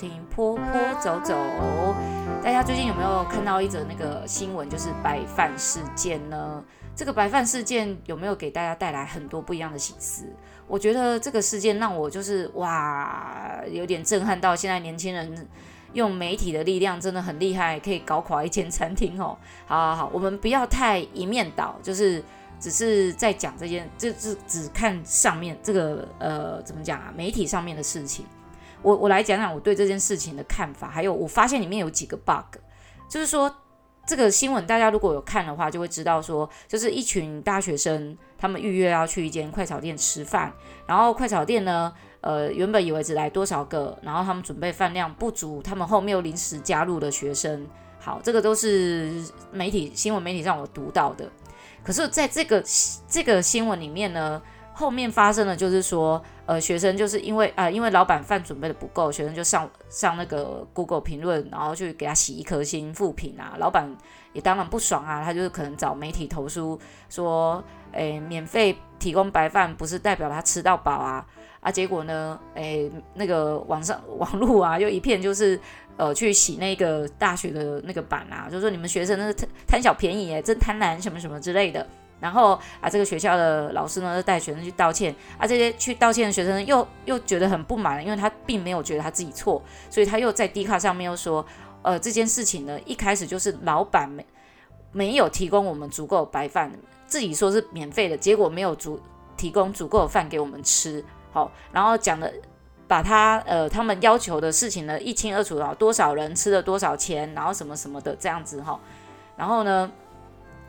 听坡坡走走。大家最近有没有看到一则那个新闻，就是白饭事件呢？这个白饭事件有没有给大家带来很多不一样的启示？我觉得这个事件让我就是哇，有点震撼到。现在年轻人用媒体的力量真的很厉害，可以搞垮一间餐厅哦。好好好，我们不要太一面倒，就是。只是在讲这件，就是只看上面这个呃，怎么讲啊？媒体上面的事情，我我来讲讲我对这件事情的看法，还有我发现里面有几个 bug，就是说这个新闻大家如果有看的话，就会知道说，就是一群大学生他们预约要去一间快炒店吃饭，然后快炒店呢，呃，原本以为只来多少个，然后他们准备饭量不足，他们后面又临时加入了学生，好，这个都是媒体新闻媒体上我读到的。可是，在这个这个新闻里面呢，后面发生的就是说，呃，学生就是因为啊、呃，因为老板饭准备的不够，学生就上上那个 Google 评论，然后去给他洗一颗星负评啊。老板也当然不爽啊，他就是可能找媒体投诉说，诶，免费提供白饭不是代表他吃到饱啊啊！结果呢，诶，那个网上网络啊，又一片就是。呃，去洗那个大学的那个版啊，就是说你们学生那是贪贪小便宜哎，真贪婪什么什么之类的。然后啊，这个学校的老师呢，就带学生去道歉啊，这些去道歉的学生又又觉得很不满，因为他并没有觉得他自己错，所以他又在 D 卡上面又说，呃，这件事情呢，一开始就是老板没没有提供我们足够白饭，自己说是免费的，结果没有足提供足够的饭给我们吃，好，然后讲的。把他呃他们要求的事情呢一清二楚啊，多少人吃了多少钱，然后什么什么的这样子哈，然后呢，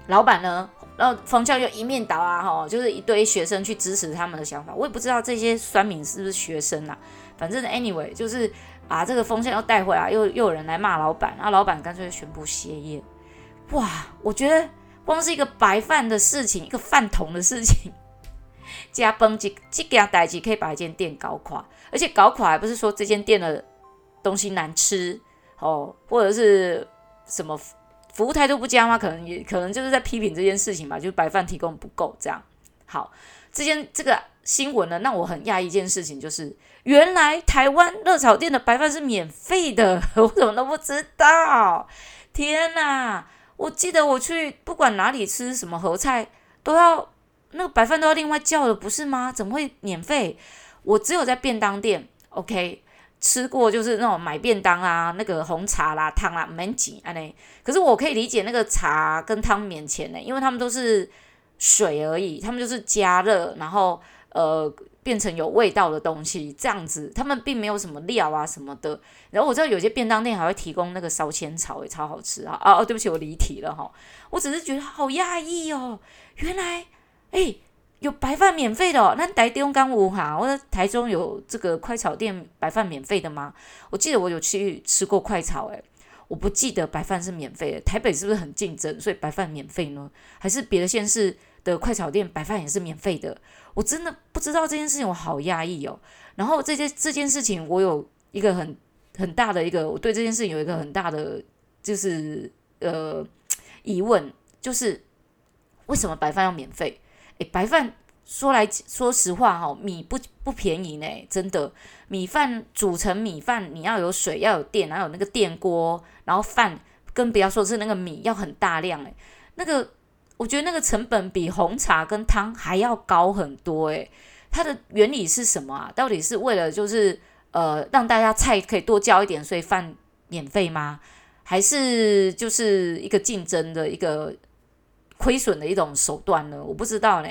老板呢，然后风向又一面倒啊哈，就是一堆学生去支持他们的想法，我也不知道这些酸民是不是学生啊，反正 anyway 就是啊这个风向又带回来，又又有人来骂老板，然后老板干脆全部歇业，哇，我觉得光是一个白饭的事情，一个饭桶的事情。加崩几几件代志可以把一间店搞垮，而且搞垮还不是说这间店的东西难吃哦，或者是什么服务态度不佳吗？可能也可能就是在批评这件事情吧，就是白饭提供不够这样。好，这件这个新闻呢，让我很讶异一件事情，就是原来台湾热炒店的白饭是免费的，我怎么都不知道。天哪！我记得我去不管哪里吃什么合菜都要。那个白饭都要另外叫的，不是吗？怎么会免费？我只有在便当店，OK，吃过，就是那种买便当啊，那个红茶啦、汤啦，免钱安尼。可是我可以理解那个茶跟汤免钱呢，因为他们都是水而已，他们就是加热，然后呃变成有味道的东西，这样子，他们并没有什么料啊什么的。然后我知道有些便当店还会提供那个烧仙草，也超好吃啊！哦哦，对不起，我离题了哈，我只是觉得好讶异哦，原来。哎，有白饭免费的哦！那台中刚有哈，我说台中有这个快炒店白饭免费的吗？我记得我有去吃过快炒，哎，我不记得白饭是免费的。台北是不是很竞争，所以白饭免费呢？还是别的县市的快炒店白饭也是免费的？我真的不知道这件事情，我好压抑哦。然后这件这件事情，我有一个很很大的一个，我对这件事情有一个很大的就是呃疑问，就是为什么白饭要免费？白饭说来说实话哈，米不不便宜呢，真的。米饭煮成米饭，你要有水，要有电，还有那个电锅，然后饭更不要说是那个米要很大量诶，那个我觉得那个成本比红茶跟汤还要高很多诶。它的原理是什么啊？到底是为了就是呃让大家菜可以多交一点，所以饭免费吗？还是就是一个竞争的一个？亏损的一种手段呢？我不知道呢。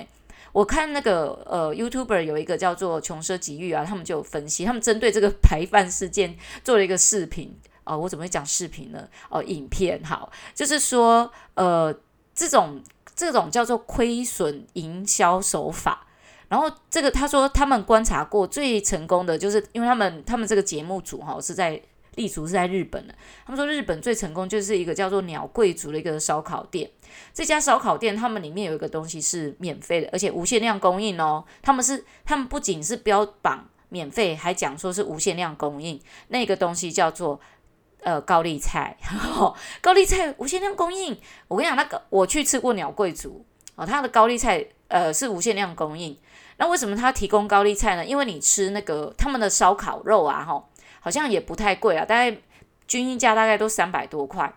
我看那个呃，YouTuber 有一个叫做穷奢极欲啊，他们就有分析，他们针对这个排饭事件做了一个视频啊、呃。我怎么会讲视频呢？哦、呃，影片好，就是说呃，这种这种叫做亏损营销手法。然后这个他说他们观察过最成功的就是，因为他们他们这个节目组哈是在立足是在日本的，他们说日本最成功就是一个叫做鸟贵族的一个烧烤店。这家烧烤店，他们里面有一个东西是免费的，而且无限量供应哦。他们是，他们不仅是标榜免费，还讲说是无限量供应。那个东西叫做呃高丽菜，高丽菜无限量供应。我跟你讲，那个我去吃过鸟贵族哦，他的高丽菜呃是无限量供应。那为什么他提供高丽菜呢？因为你吃那个他们的烧烤肉啊，哈，好像也不太贵啊，大概均一价大概都三百多块。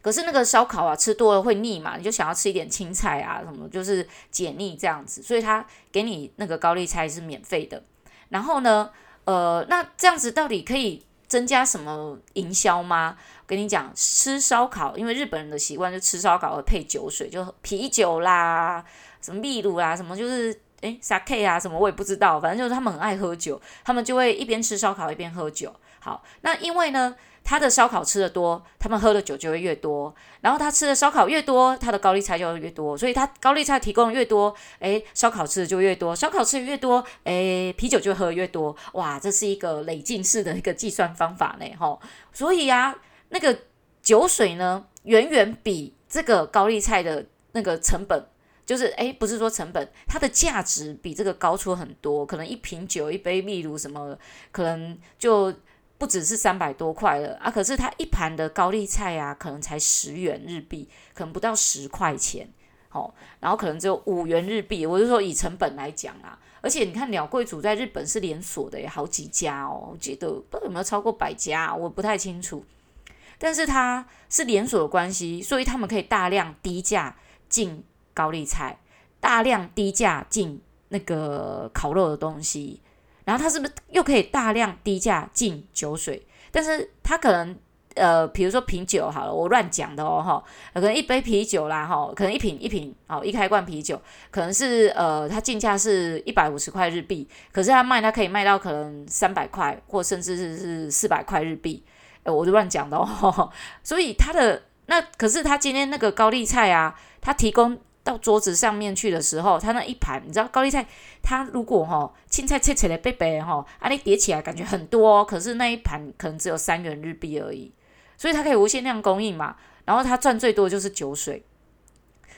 可是那个烧烤啊，吃多了会腻嘛，你就想要吃一点青菜啊，什么就是解腻这样子，所以他给你那个高丽菜是免费的。然后呢，呃，那这样子到底可以增加什么营销吗？跟你讲，吃烧烤，因为日本人的习惯就吃烧烤会配酒水，就啤酒啦，什么秘鲁啦，什么就是诶 sake 啊，什么我也不知道，反正就是他们很爱喝酒，他们就会一边吃烧烤一边喝酒。好，那因为呢。他的烧烤吃的多，他们喝的酒就会越多。然后他吃的烧烤越多，他的高丽菜就会越多。所以他高丽菜提供越多，诶，烧烤吃的就越多。烧烤吃的越多，诶，啤酒就喝越多。哇，这是一个累进式的一个计算方法呢，吼。所以啊，那个酒水呢，远远比这个高丽菜的那个成本，就是诶，不是说成本，它的价值比这个高出很多。可能一瓶酒、一杯秘鲁什么，可能就。不只是三百多块了啊！可是它一盘的高丽菜啊，可能才十元日币，可能不到十块钱，哦，然后可能只有五元日币。我就说以成本来讲啊，而且你看鸟贵族在日本是连锁的，有好几家哦，我记得不知道有没有超过百家，我不太清楚。但是它是连锁的关系，所以他们可以大量低价进高丽菜，大量低价进那个烤肉的东西。然后他是不是又可以大量低价进酒水？但是他可能呃，比如说啤酒好了，我乱讲的哦哈，可能一杯啤酒啦哈，可能一瓶一瓶哦，一开罐啤酒可能是呃，它进价是一百五十块日币，可是他卖它可以卖到可能三百块，或甚至是是四百块日币，呃，我就乱讲的哦。所以他的那可是他今天那个高丽菜啊，他提供。到桌子上面去的时候，他那一盘，你知道高丽菜，它如果哈青菜切起来白白哈，啊你叠起来感觉很多，哦可是那一盘可能只有三元日币而已，所以它可以无限量供应嘛，然后它赚最多就是酒水，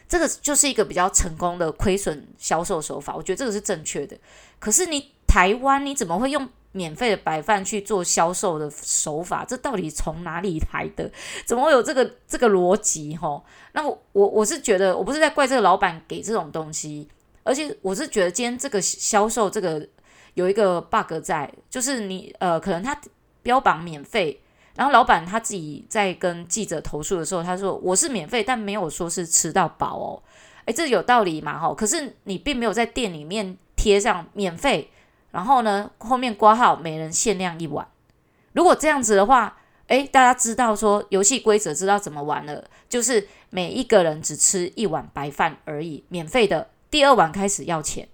这个就是一个比较成功的亏损销售手法，我觉得这个是正确的。可是你台湾你怎么会用？免费的白饭去做销售的手法，这到底从哪里来的？怎么会有这个这个逻辑？吼，那我我我是觉得，我不是在怪这个老板给这种东西，而且我是觉得今天这个销售这个有一个 bug 在，就是你呃，可能他标榜免费，然后老板他自己在跟记者投诉的时候，他说我是免费，但没有说是吃到饱哦。诶，这有道理嘛？吼，可是你并没有在店里面贴上免费。然后呢，后面挂号每人限量一碗。如果这样子的话，诶，大家知道说游戏规则，知道怎么玩了，就是每一个人只吃一碗白饭而已，免费的。第二碗开始要钱。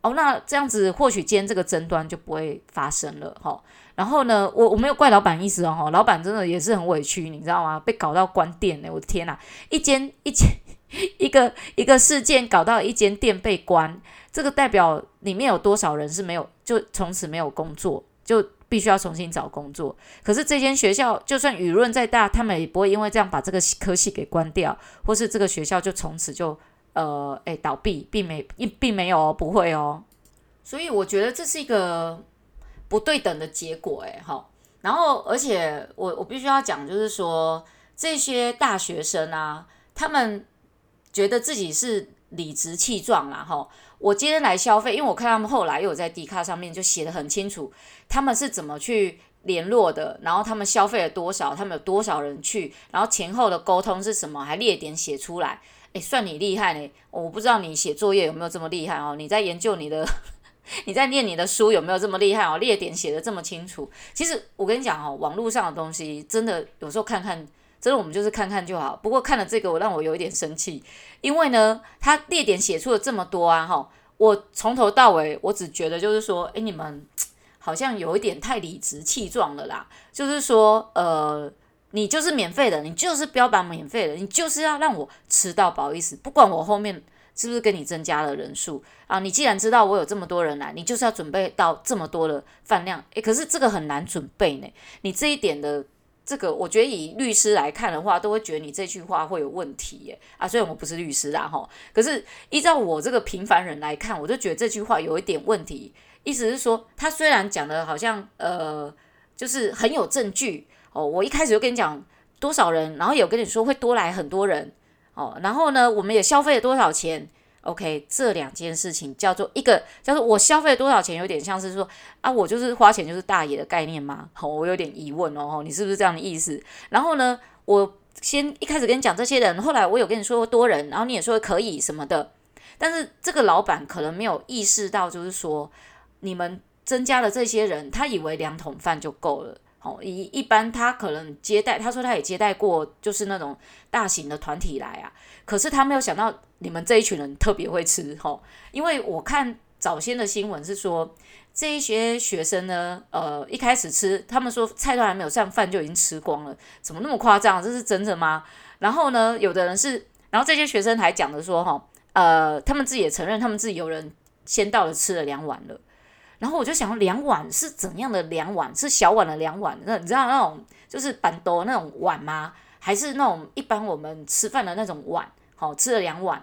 哦，那这样子或许今天这个争端就不会发生了哈。然后呢，我我没有怪老板意思哦，老板真的也是很委屈，你知道吗？被搞到关店呢，我的天哪！一间一间 一个一个事件搞到一间店被关。这个代表里面有多少人是没有，就从此没有工作，就必须要重新找工作。可是这间学校就算舆论再大，他们也不会因为这样把这个科系给关掉，或是这个学校就从此就呃诶倒闭，并没并没有哦，不会哦。所以我觉得这是一个不对等的结果，诶。好，然后而且我我必须要讲，就是说这些大学生啊，他们觉得自己是理直气壮啦，哈。我今天来消费，因为我看他们后来又在 D 卡上面就写得很清楚，他们是怎么去联络的，然后他们消费了多少，他们有多少人去，然后前后的沟通是什么，还列点写出来，诶，算你厉害呢。我不知道你写作业有没有这么厉害哦，你在研究你的，你在念你的书有没有这么厉害哦，列点写得这么清楚。其实我跟你讲哦，网络上的东西真的有时候看看。真的，我们就是看看就好。不过看了这个，我让我有一点生气，因为呢，他列点写出了这么多啊，哈，我从头到尾，我只觉得就是说，诶，你们好像有一点太理直气壮了啦。就是说，呃，你就是免费的，你就是标榜免费的，你就是要让我吃到饱意思，不管我后面是不是跟你增加了人数啊。你既然知道我有这么多人来，你就是要准备到这么多的饭量。诶，可是这个很难准备呢，你这一点的。这个我觉得以律师来看的话，都会觉得你这句话会有问题耶啊！虽然我不是律师啦，哈，可是依照我这个平凡人来看，我就觉得这句话有一点问题。意思是说，他虽然讲的好像呃，就是很有证据哦。我一开始就跟你讲多少人，然后有跟你说会多来很多人哦，然后呢，我们也消费了多少钱 OK，这两件事情叫做一个叫做我消费多少钱，有点像是说啊，我就是花钱就是大爷的概念吗？好，我有点疑问哦，你是不是这样的意思？然后呢，我先一开始跟你讲这些人，后来我有跟你说多人，然后你也说可以什么的，但是这个老板可能没有意识到，就是说你们增加了这些人，他以为两桶饭就够了。好，一一般他可能接待，他说他也接待过，就是那种大型的团体来啊。可是他没有想到你们这一群人特别会吃，吼，因为我看早先的新闻是说，这一些学生呢，呃，一开始吃，他们说菜都还没有上，饭就已经吃光了，怎么那么夸张？这是真的吗？然后呢，有的人是，然后这些学生还讲的说，哈，呃，他们自己也承认，他们自己有人先到了吃了两碗了。然后我就想，两碗是怎样的两碗？是小碗的两碗？那你知道那种就是板多那种碗吗？还是那种一般我们吃饭的那种碗？好，吃了两碗。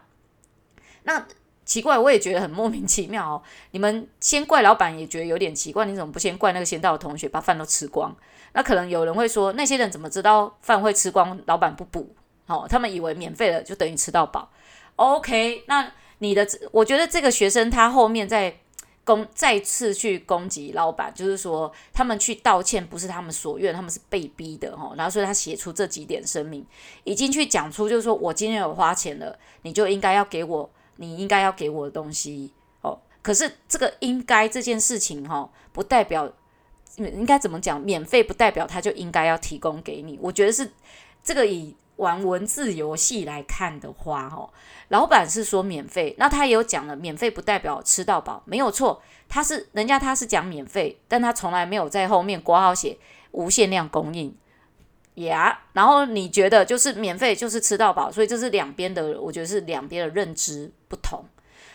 那奇怪，我也觉得很莫名其妙哦。你们先怪老板，也觉得有点奇怪。你怎么不先怪那个先到的同学，把饭都吃光？那可能有人会说，那些人怎么知道饭会吃光？老板不补，好，他们以为免费的就等于吃到饱。OK，那你的，我觉得这个学生他后面在。攻再次去攻击老板，就是说他们去道歉不是他们所愿，他们是被逼的哈。然后所以他写出这几点声明，已经去讲出就是说我今天有花钱了，你就应该要给我，你应该要给我的东西哦。可是这个应该这件事情哈，不代表应该怎么讲，免费不代表他就应该要提供给你。我觉得是这个以。玩文字游戏来看的话，哦，老板是说免费，那他也有讲了，免费不代表吃到饱，没有错，他是人家他是讲免费，但他从来没有在后面括号写无限量供应，呀、然后你觉得就是免费就是吃到饱，所以这是两边的，我觉得是两边的认知不同，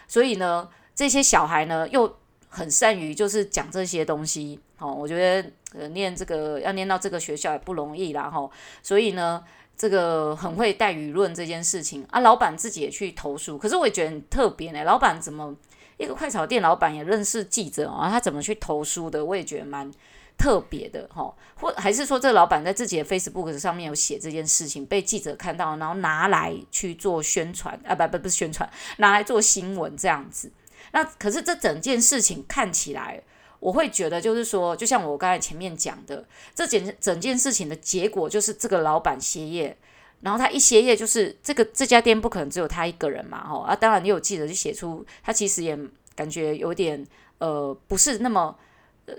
所以呢，这些小孩呢又很善于就是讲这些东西，哦，我觉得呃念这个要念到这个学校也不容易啦，吼，所以呢。这个很会带舆论这件事情啊，老板自己也去投诉，可是我也觉得很特别呢。老板怎么一个快炒店老板也认识记者啊？他怎么去投诉的？我也觉得蛮特别的哈。或还是说，这个老板在自己的 Facebook 上面有写这件事情，被记者看到，然后拿来去做宣传啊？不不不是宣传，拿来做新闻这样子。那可是这整件事情看起来。我会觉得，就是说，就像我刚才前面讲的，这件整件事情的结果就是这个老板歇业，然后他一歇业，就是这个这家店不可能只有他一个人嘛，吼啊！当然，你有记者就写出他其实也感觉有点呃，不是那么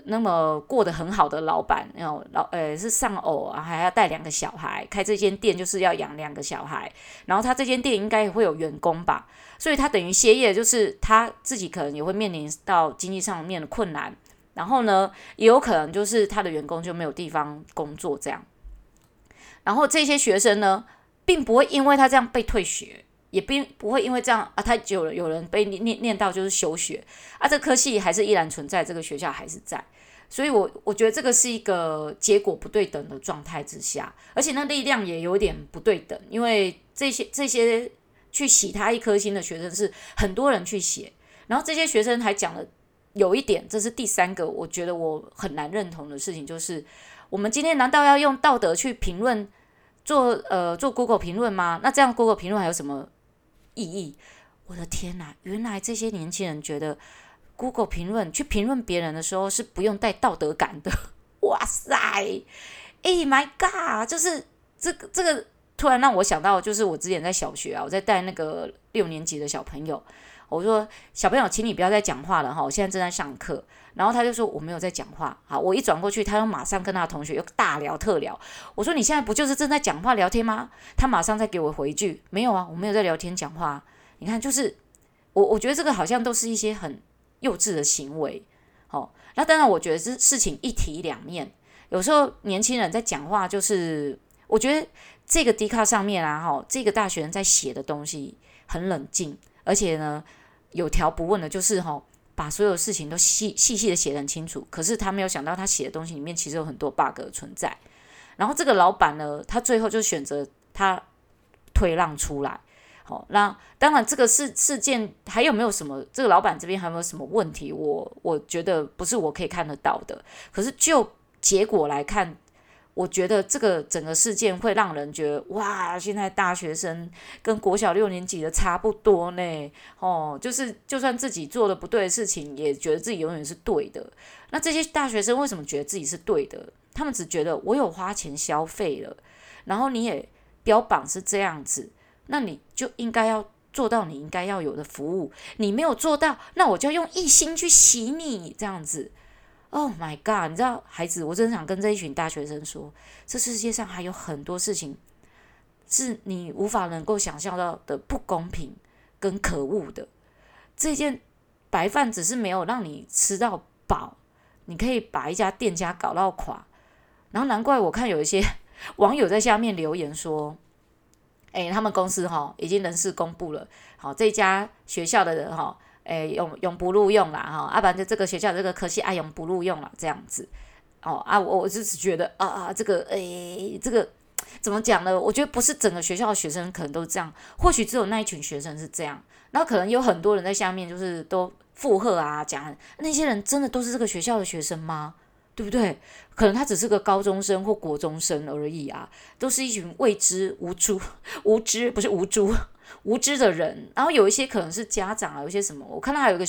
那么过得很好的老板，然后老呃是丧偶啊，还要带两个小孩，开这间店就是要养两个小孩，然后他这间店应该也会有员工吧，所以他等于歇业，就是他自己可能也会面临到经济上面的困难。然后呢，也有可能就是他的员工就没有地方工作这样。然后这些学生呢，并不会因为他这样被退学，也并不会因为这样啊，他就有人被念念念到就是休学啊，这科系还是依然存在，这个学校还是在。所以我我觉得这个是一个结果不对等的状态之下，而且那力量也有点不对等，因为这些这些去洗他一颗心的学生是很多人去写，然后这些学生还讲了。有一点，这是第三个，我觉得我很难认同的事情，就是我们今天难道要用道德去评论做呃做 Google 评论吗？那这样 Google 评论还有什么意义？我的天哪！原来这些年轻人觉得 Google 评论去评论别人的时候是不用带道德感的。哇塞！哎，My God！就是这个这个突然让我想到，就是我之前在小学啊，我在带那个六年级的小朋友。我说小朋友，请你不要再讲话了哈！我现在正在上课。然后他就说我没有在讲话。好，我一转过去，他又马上跟他的同学又大聊特聊。我说你现在不就是正在讲话聊天吗？他马上再给我回一句没有啊，我没有在聊天讲话。你看，就是我我觉得这个好像都是一些很幼稚的行为。好，那当然我觉得这事情一体两面。有时候年轻人在讲话，就是我觉得这个 D 卡上面啊，哈，这个大学生在写的东西很冷静，而且呢。有条不紊的，就是哈，把所有事情都细细细的写得很清楚。可是他没有想到，他写的东西里面其实有很多 bug 存在。然后这个老板呢，他最后就选择他退让出来。好，那当然这个事事件还有没有什么？这个老板这边还有没有什么问题？我我觉得不是我可以看得到的。可是就结果来看，我觉得这个整个事件会让人觉得，哇，现在大学生跟国小六年级的差不多呢，哦，就是就算自己做的不对的事情，也觉得自己永远是对的。那这些大学生为什么觉得自己是对的？他们只觉得我有花钱消费了，然后你也标榜是这样子，那你就应该要做到你应该要有的服务。你没有做到，那我就要用一心去洗你这样子。Oh my god！你知道，孩子，我真的想跟这一群大学生说，这世界上还有很多事情是你无法能够想象到的不公平跟可恶的。这件白饭只是没有让你吃到饱，你可以把一家店家搞到垮。然后难怪我看有一些 网友在下面留言说：“哎，他们公司哈已经人事公布了，好，这家学校的人哈。”诶，永永不录用啦，哈，啊，不然就这个学校这个科系啊，永不录用了，这样子，哦啊，我我就是觉得啊啊，这个诶，这个怎么讲呢？我觉得不是整个学校的学生可能都这样，或许只有那一群学生是这样，那可能有很多人在下面就是都附和啊，讲那些人真的都是这个学校的学生吗？对不对？可能他只是个高中生或国中生而已啊，都是一群未知无知无知不是无知。无知的人，然后有一些可能是家长啊，有一些什么，我看到还有一个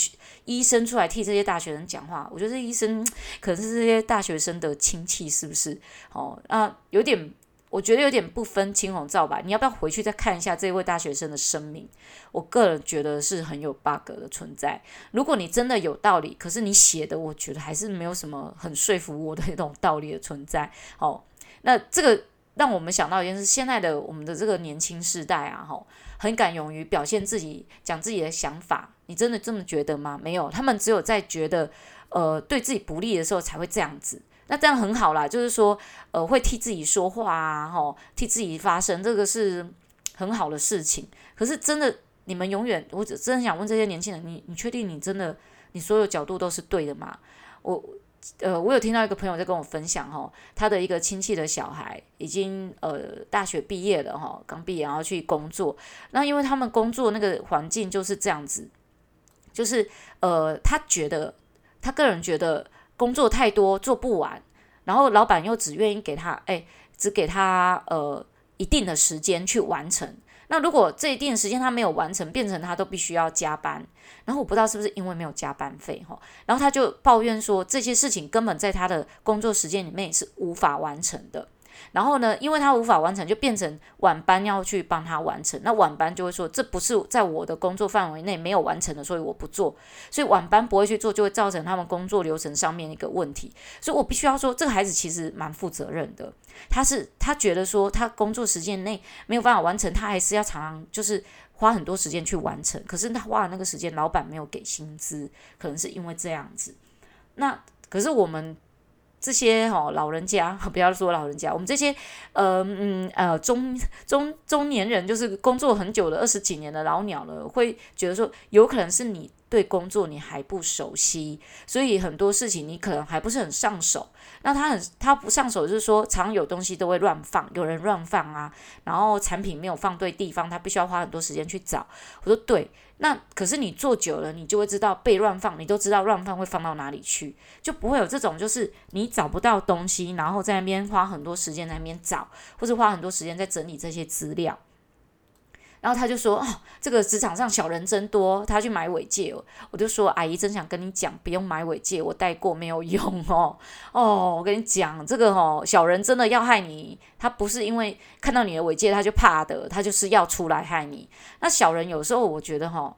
医生出来替这些大学生讲话，我觉得这医生可能是这些大学生的亲戚，是不是？哦，啊，有点，我觉得有点不分青红皂白，你要不要回去再看一下这位大学生的声明？我个人觉得是很有 bug 的存在。如果你真的有道理，可是你写的，我觉得还是没有什么很说服我的那种道理的存在。哦，那这个让我们想到一件事，现在的我们的这个年轻世代啊，吼。很敢勇于表现自己，讲自己的想法。你真的这么觉得吗？没有，他们只有在觉得，呃，对自己不利的时候才会这样子。那这样很好啦，就是说，呃，会替自己说话啊，吼，替自己发声，这个是很好的事情。可是真的，你们永远，我真的想问这些年轻人，你你确定你真的，你所有角度都是对的吗？我。呃，我有听到一个朋友在跟我分享哈，他的一个亲戚的小孩已经呃大学毕业了哈，刚毕业然后去工作，那因为他们工作那个环境就是这样子，就是呃他觉得他个人觉得工作太多做不完，然后老板又只愿意给他哎只给他呃一定的时间去完成。那如果这一定时间他没有完成，变成他都必须要加班，然后我不知道是不是因为没有加班费哈，然后他就抱怨说这些事情根本在他的工作时间里面是无法完成的。然后呢，因为他无法完成，就变成晚班要去帮他完成。那晚班就会说，这不是在我的工作范围内没有完成的，所以我不做。所以晚班不会去做，就会造成他们工作流程上面一个问题。所以我必须要说，这个孩子其实蛮负责任的。他是他觉得说，他工作时间内没有办法完成，他还是要常常就是花很多时间去完成。可是他花了那个时间，老板没有给薪资，可能是因为这样子。那可是我们。这些哈老人家，不要说老人家，我们这些呃嗯呃中中中年人，就是工作很久的二十几年的老鸟了，会觉得说，有可能是你对工作你还不熟悉，所以很多事情你可能还不是很上手。那他很他不上手，就是说常有东西都会乱放，有人乱放啊，然后产品没有放对地方，他必须要花很多时间去找。我说对。那可是你做久了，你就会知道被乱放，你都知道乱放会放到哪里去，就不会有这种就是你找不到东西，然后在那边花很多时间在那边找，或者花很多时间在整理这些资料。然后他就说：“哦，这个职场上小人真多。”他去买尾戒，我就说：“阿姨真想跟你讲，不用买尾戒，我戴过没有用哦。哦，我跟你讲，这个哦，小人真的要害你，他不是因为看到你的尾戒他就怕的，他就是要出来害你。那小人有时候我觉得哈、哦，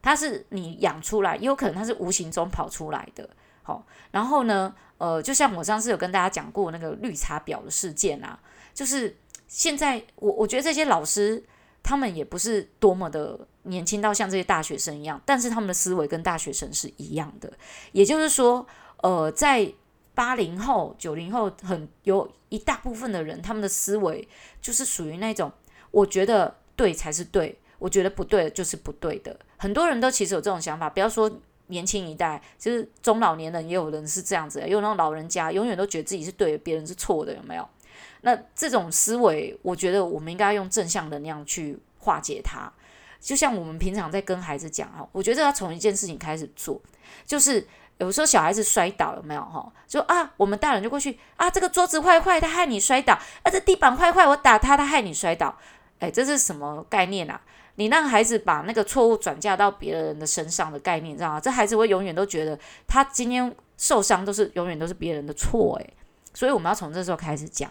他是你养出来，也有可能他是无形中跑出来的。好，然后呢，呃，就像我上次有跟大家讲过那个绿茶婊的事件啊，就是现在我我觉得这些老师。”他们也不是多么的年轻到像这些大学生一样，但是他们的思维跟大学生是一样的。也就是说，呃，在八零后、九零后，很有一大部分的人，他们的思维就是属于那种，我觉得对才是对，我觉得不对就是不对的。很多人都其实有这种想法，不要说年轻一代，就是中老年人也有人是这样子的，有那种老人家永远都觉得自己是对的，别人是错的，有没有？那这种思维，我觉得我们应该用正向能量去化解它。就像我们平常在跟孩子讲哈，我觉得要从一件事情开始做，就是有时候小孩子摔倒有没有哈？就啊，我们大人就过去啊，这个桌子坏坏，他害你摔倒；啊，这地板坏坏，我打他，他害你摔倒。哎，这是什么概念啊？你让孩子把那个错误转嫁到别人的身上的概念，知道吗？这孩子会永远都觉得他今天受伤都是永远都是别人的错，哎。所以我们要从这时候开始讲，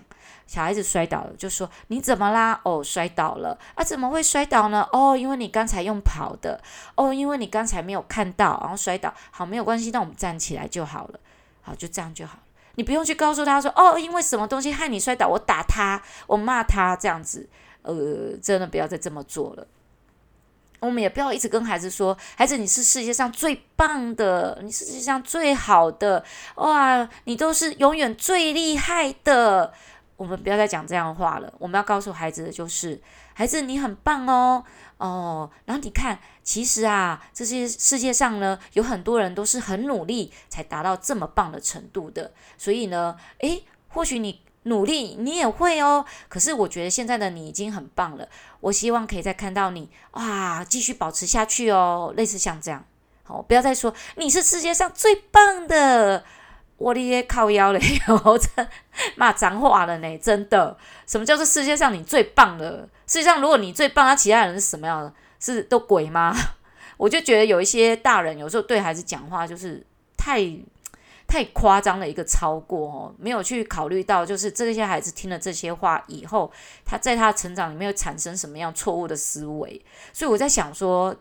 小孩子摔倒了，就说你怎么啦？哦，摔倒了啊？怎么会摔倒呢？哦，因为你刚才用跑的，哦，因为你刚才没有看到，然后摔倒。好，没有关系，那我们站起来就好了。好，就这样就好了。你不用去告诉他说，哦，因为什么东西害你摔倒，我打他，我骂他，这样子，呃，真的不要再这么做了。我们也不要一直跟孩子说：“孩子，你是世界上最棒的，你是世界上最好的，哇，你都是永远最厉害的。”我们不要再讲这样的话了。我们要告诉孩子的就是：“孩子，你很棒哦，哦。”然后你看，其实啊，这些世界上呢，有很多人都是很努力才达到这么棒的程度的。所以呢，诶，或许你。努力，你也会哦。可是我觉得现在的你已经很棒了。我希望可以再看到你，哇，继续保持下去哦。类似像这样，好，不要再说你是世界上最棒的。我的也靠腰了，我真骂脏话了呢，真的。什么叫做世界上你最棒的？世界上如果你最棒，那其他人是什么样的？是都鬼吗？我就觉得有一些大人有时候对孩子讲话就是太。太夸张的一个超过哦，没有去考虑到，就是这些孩子听了这些话以后，他在他成长里面会产生什么样错误的思维。所以我在想说，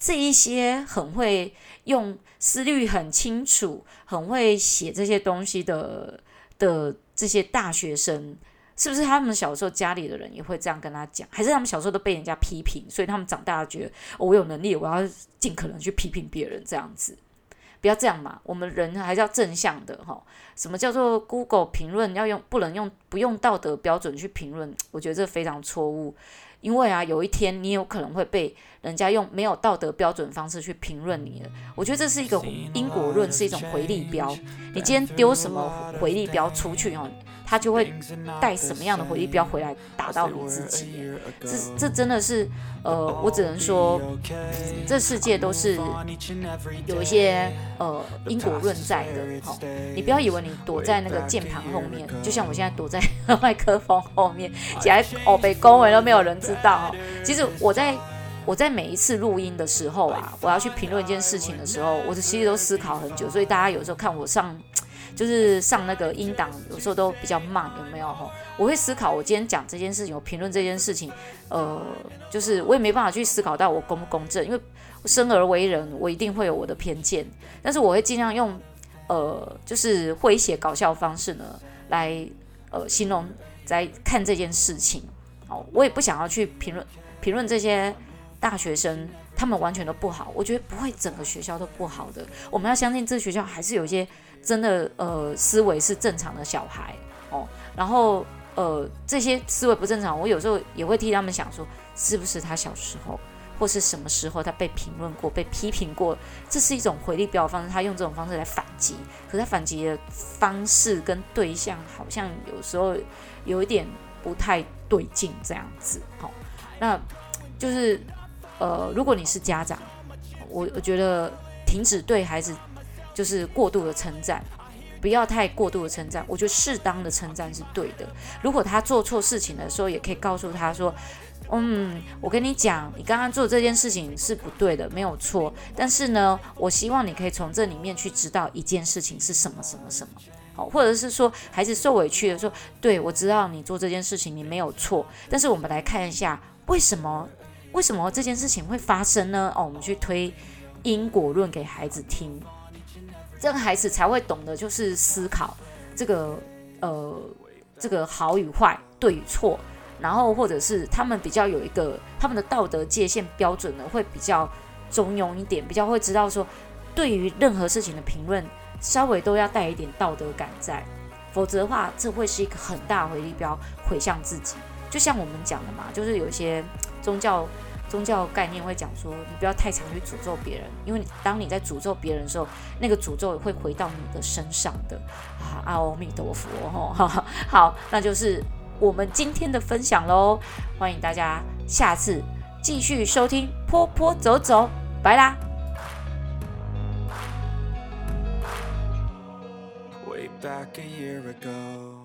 这一些很会用思虑很清楚、很会写这些东西的的这些大学生，是不是他们小时候家里的人也会这样跟他讲？还是他们小时候都被人家批评，所以他们长大觉得，我有能力，我要尽可能去批评别人这样子。不要这样嘛，我们人还是要正向的哈。什么叫做 Google 评论要用，不能用，不用道德标准去评论？我觉得这非常错误。因为啊，有一天你有可能会被人家用没有道德标准方式去评论你了。我觉得这是一个因果论，是一种回力标。你今天丢什么回力标出去哦？他就会带什么样的回力镖回来打到你自己，这这真的是，呃，我只能说，这世界都是有一些呃因果论在的。好，你不要以为你躲在那个键盘后面，就像我现在躲在 麦克风后面，起来哦被恭维都没有人知道。其实我在我在每一次录音的时候啊，我要去评论一件事情的时候，我其实都思考很久，所以大家有时候看我上。就是上那个音档，有时候都比较慢，有没有吼？我会思考，我今天讲这件事情，我评论这件事情，呃，就是我也没办法去思考到我公不公正，因为生而为人，我一定会有我的偏见，但是我会尽量用呃，就是诙谐搞笑方式呢，来呃形容在看这件事情。哦，我也不想要去评论评论这些大学生，他们完全都不好，我觉得不会整个学校都不好的，我们要相信这个学校还是有一些。真的，呃，思维是正常的小孩哦，然后，呃，这些思维不正常，我有时候也会替他们想说，是不是他小时候或是什么时候他被评论过、被批评过，这是一种回力镖方式，他用这种方式来反击，可他反击的方式跟对象好像有时候有一点不太对劲，这样子，哦，那就是，呃，如果你是家长，我我觉得停止对孩子。就是过度的称赞，不要太过度的称赞。我觉得适当的称赞是对的。如果他做错事情的时候，也可以告诉他说：“嗯，我跟你讲，你刚刚做这件事情是不对的，没有错。但是呢，我希望你可以从这里面去知道一件事情是什么什么什么。好，或者是说孩子受委屈的说，对，我知道你做这件事情你没有错，但是我们来看一下为什么为什么这件事情会发生呢？哦，我们去推因果论给孩子听。”这个孩子才会懂得，就是思考这个呃，这个好与坏、对与错，然后或者是他们比较有一个他们的道德界限标准呢，会比较中庸一点，比较会知道说，对于任何事情的评论，稍微都要带一点道德感在，否则的话，这会是一个很大回力镖回向自己。就像我们讲的嘛，就是有些宗教。宗教概念会讲说，你不要太常去诅咒别人，因为当你在诅咒别人的时候，那个诅咒会回到你的身上的。啊，阿弥陀佛，哈，好，那就是我们今天的分享喽，欢迎大家下次继续收听坡坡走走，拜啦。back a year ago.